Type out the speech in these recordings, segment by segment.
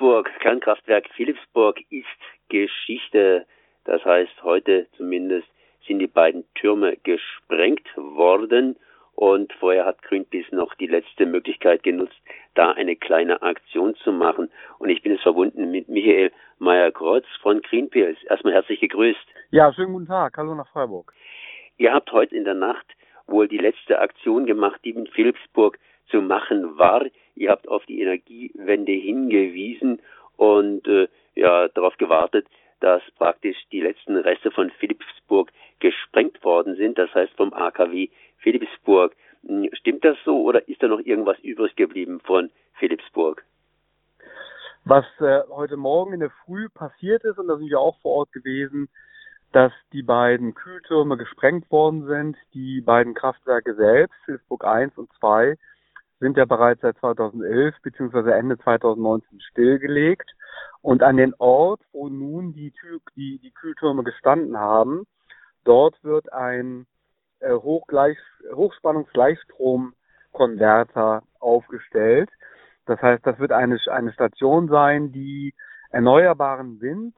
Philipsburg, Kernkraftwerk Philipsburg ist Geschichte. Das heißt, heute zumindest sind die beiden Türme gesprengt worden und vorher hat Greenpeace noch die letzte Möglichkeit genutzt, da eine kleine Aktion zu machen. Und ich bin jetzt verbunden mit Michael Meyer-Kreuz von Greenpeace. Erstmal herzlich gegrüßt. Ja, schönen guten Tag. Hallo nach Freiburg. Ihr habt heute in der Nacht wohl die letzte Aktion gemacht, die in Philipsburg zu machen war. Ihr habt auf die Energiewende hingewiesen und äh, ja darauf gewartet, dass praktisch die letzten Reste von Philipsburg gesprengt worden sind, das heißt vom AKW Philipsburg. Hm, stimmt das so oder ist da noch irgendwas übrig geblieben von Philipsburg? Was äh, heute Morgen in der Früh passiert ist, und da sind wir auch vor Ort gewesen, dass die beiden Kühltürme gesprengt worden sind. Die beiden Kraftwerke selbst, Philipsburg 1 und 2, sind ja bereits seit 2011 bzw. Ende 2019 stillgelegt. Und an den Ort, wo nun die, die, die Kühltürme gestanden haben, dort wird ein äh, Hochspannungsgleichstromkonverter aufgestellt. Das heißt, das wird eine, eine Station sein, die erneuerbaren Wind,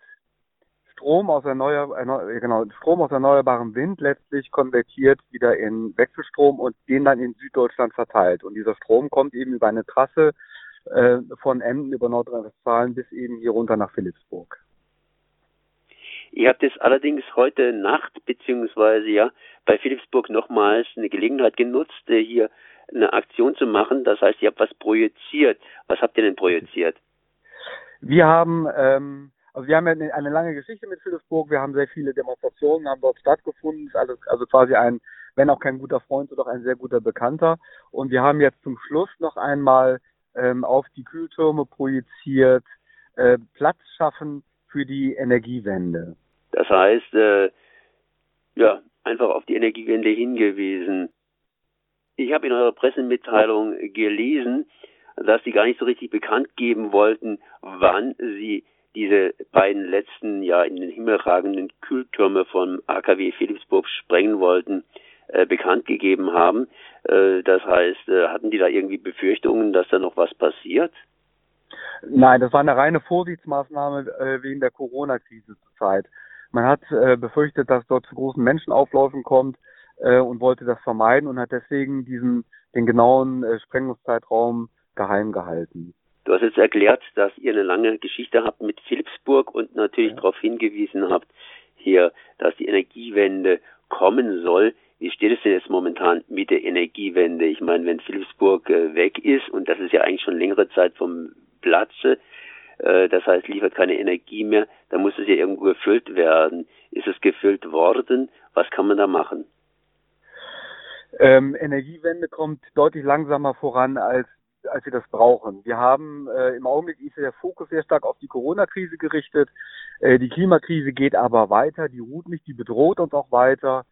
Strom aus, erneuer, erneu, genau, Strom aus erneuerbarem Wind letztlich konvertiert wieder in Wechselstrom und den dann in Süddeutschland verteilt. Und dieser Strom kommt eben über eine Trasse äh, von Emden über Nordrhein-Westfalen bis eben hier runter nach Philipsburg. Ihr habt es allerdings heute Nacht beziehungsweise ja bei Philipsburg nochmals eine Gelegenheit genutzt, äh, hier eine Aktion zu machen. Das heißt, ihr habt was projiziert. Was habt ihr denn projiziert? Wir haben ähm, also wir haben ja eine, eine lange Geschichte mit Philipsburg. Wir haben sehr viele Demonstrationen, haben dort stattgefunden. Also, also quasi ein, wenn auch kein guter Freund, so doch ein sehr guter Bekannter. Und wir haben jetzt zum Schluss noch einmal ähm, auf die Kühltürme projiziert, äh, Platz schaffen für die Energiewende. Das heißt, äh, ja, einfach auf die Energiewende hingewiesen. Ich habe in eurer Pressemitteilung gelesen, dass sie gar nicht so richtig bekannt geben wollten, wann sie diese beiden letzten ja in den Himmel ragenden Kühltürme von AKW Philipsburg sprengen wollten, äh, bekannt gegeben haben. Äh, das heißt, äh, hatten die da irgendwie Befürchtungen, dass da noch was passiert? Nein, das war eine reine Vorsichtsmaßnahme äh, wegen der Corona-Krise zurzeit. Man hat äh, befürchtet, dass dort zu großen Menschenaufläufen kommt äh, und wollte das vermeiden und hat deswegen diesen den genauen äh, Sprengungszeitraum geheim gehalten. Du hast jetzt erklärt, dass ihr eine lange Geschichte habt mit Philipsburg und natürlich ja. darauf hingewiesen habt, hier, dass die Energiewende kommen soll. Wie steht es denn jetzt momentan mit der Energiewende? Ich meine, wenn Philipsburg äh, weg ist, und das ist ja eigentlich schon längere Zeit vom Platze, äh, das heißt, liefert keine Energie mehr, dann muss es ja irgendwo gefüllt werden. Ist es gefüllt worden? Was kann man da machen? Ähm, Energiewende kommt deutlich langsamer voran, als als wir das brauchen. Wir haben äh, im Augenblick ist der Fokus sehr stark auf die Corona-Krise gerichtet. Äh, die Klimakrise geht aber weiter, die ruht nicht, die bedroht uns auch weiter.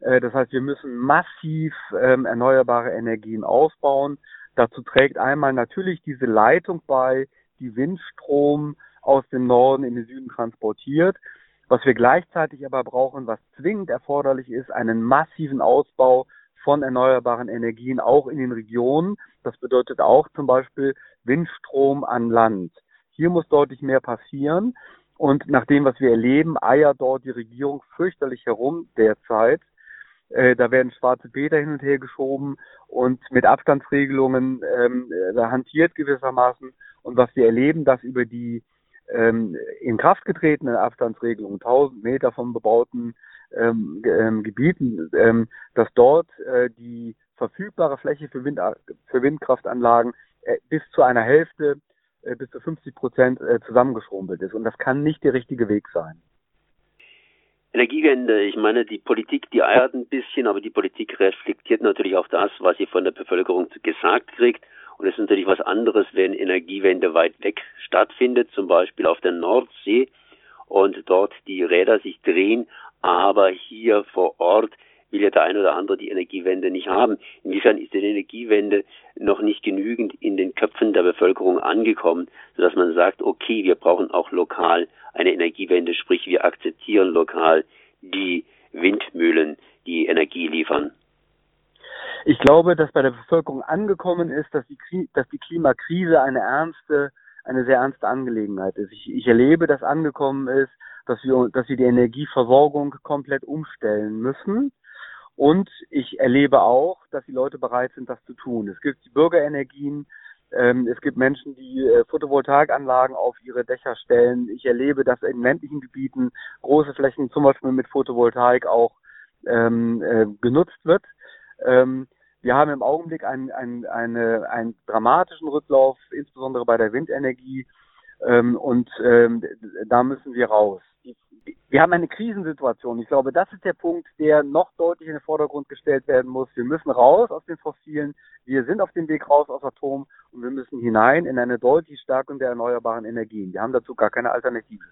Äh, das heißt, wir müssen massiv ähm, erneuerbare Energien ausbauen. Dazu trägt einmal natürlich diese Leitung bei, die Windstrom aus dem Norden in den Süden transportiert. Was wir gleichzeitig aber brauchen, was zwingend erforderlich ist, einen massiven Ausbau von erneuerbaren Energien auch in den Regionen. Das bedeutet auch zum Beispiel Windstrom an Land. Hier muss deutlich mehr passieren. Und nach dem, was wir erleben, eiert dort die Regierung fürchterlich herum derzeit. Äh, da werden schwarze Peter hin und her geschoben und mit Abstandsregelungen ähm, da hantiert gewissermaßen. Und was wir erleben, dass über die ähm, in Kraft getretenen Abstandsregelungen 1000 Meter vom bebauten ähm, ähm, Gebieten, ähm, dass dort äh, die verfügbare Fläche für, Wind, für Windkraftanlagen äh, bis zu einer Hälfte, äh, bis zu 50 Prozent äh, zusammengeschrumpelt ist. Und das kann nicht der richtige Weg sein. Energiewende, ich meine, die Politik, die eiert ein bisschen, aber die Politik reflektiert natürlich auch das, was sie von der Bevölkerung gesagt kriegt. Und es ist natürlich was anderes, wenn Energiewende weit weg stattfindet, zum Beispiel auf der Nordsee und dort die Räder sich drehen, aber hier vor Ort will ja der eine oder andere die Energiewende nicht haben. Inwiefern ist die Energiewende noch nicht genügend in den Köpfen der Bevölkerung angekommen, sodass man sagt, okay, wir brauchen auch lokal eine Energiewende, sprich wir akzeptieren lokal die Windmühlen, die Energie liefern. Ich glaube, dass bei der Bevölkerung angekommen ist, dass die, dass die Klimakrise eine ernste eine sehr ernste Angelegenheit ist. Ich, ich erlebe, dass angekommen ist, dass wir, dass wir die Energieversorgung komplett umstellen müssen. Und ich erlebe auch, dass die Leute bereit sind, das zu tun. Es gibt die Bürgerenergien, ähm, es gibt Menschen, die äh, Photovoltaikanlagen auf ihre Dächer stellen. Ich erlebe, dass in ländlichen Gebieten große Flächen zum Beispiel mit Photovoltaik auch ähm, äh, genutzt wird. Ähm, wir haben im Augenblick einen, einen, eine, einen dramatischen Rücklauf, insbesondere bei der Windenergie. Ähm, und ähm, da müssen wir raus. Wir haben eine Krisensituation. Ich glaube, das ist der Punkt, der noch deutlich in den Vordergrund gestellt werden muss. Wir müssen raus aus den Fossilen. Wir sind auf dem Weg raus aus Atom und wir müssen hinein in eine deutliche Stärkung der erneuerbaren Energien. Wir haben dazu gar keine Alternative.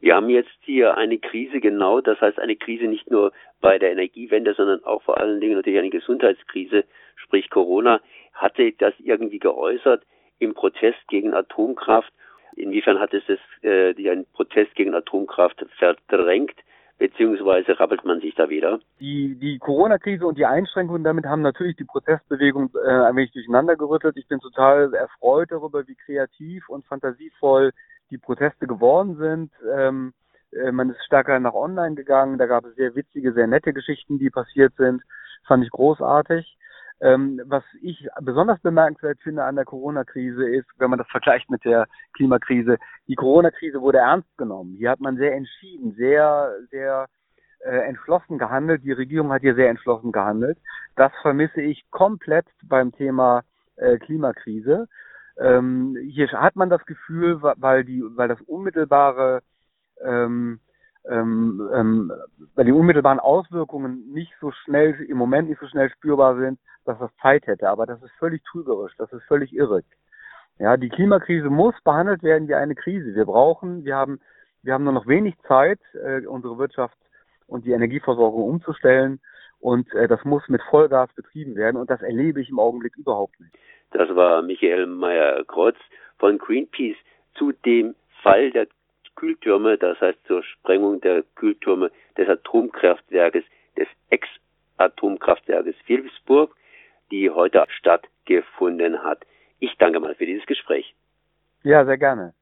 Wir haben jetzt hier eine Krise genau, das heißt eine Krise nicht nur bei der Energiewende, sondern auch vor allen Dingen natürlich eine Gesundheitskrise, sprich Corona. Hatte das irgendwie geäußert im Protest gegen Atomkraft? Inwiefern hat es das, äh, den Protest gegen Atomkraft verdrängt? beziehungsweise rappelt man sich da wieder? Die, die Corona-Krise und die Einschränkungen damit haben natürlich die Protestbewegung äh, ein wenig durcheinander gerüttelt. Ich bin total erfreut darüber, wie kreativ und fantasievoll die Proteste geworden sind. Ähm, äh, man ist stärker nach online gegangen. Da gab es sehr witzige, sehr nette Geschichten, die passiert sind. Fand ich großartig. Ähm, was ich besonders bemerkenswert finde an der Corona-Krise ist, wenn man das vergleicht mit der Klimakrise, die Corona-Krise wurde ernst genommen. Hier hat man sehr entschieden, sehr, sehr äh, entschlossen gehandelt. Die Regierung hat hier sehr entschlossen gehandelt. Das vermisse ich komplett beim Thema äh, Klimakrise. Ähm, hier hat man das Gefühl, weil die, weil das unmittelbare ähm, ähm, ähm, weil die unmittelbaren Auswirkungen nicht so schnell, im Moment nicht so schnell spürbar sind, dass das Zeit hätte. Aber das ist völlig trügerisch, das ist völlig irre. Ja, die Klimakrise muss behandelt werden wie eine Krise. Wir brauchen, wir haben, wir haben nur noch wenig Zeit, äh, unsere Wirtschaft und die Energieversorgung umzustellen. Und äh, das muss mit Vollgas betrieben werden. Und das erlebe ich im Augenblick überhaupt nicht. Das war Michael Meyer-Kreuz von Greenpeace zu dem Fall der Kühltürme, das heißt zur Sprengung der Kühltürme des Atomkraftwerkes, des Ex-Atomkraftwerkes Philipsburg, die heute stattgefunden hat. Ich danke mal für dieses Gespräch. Ja, sehr gerne.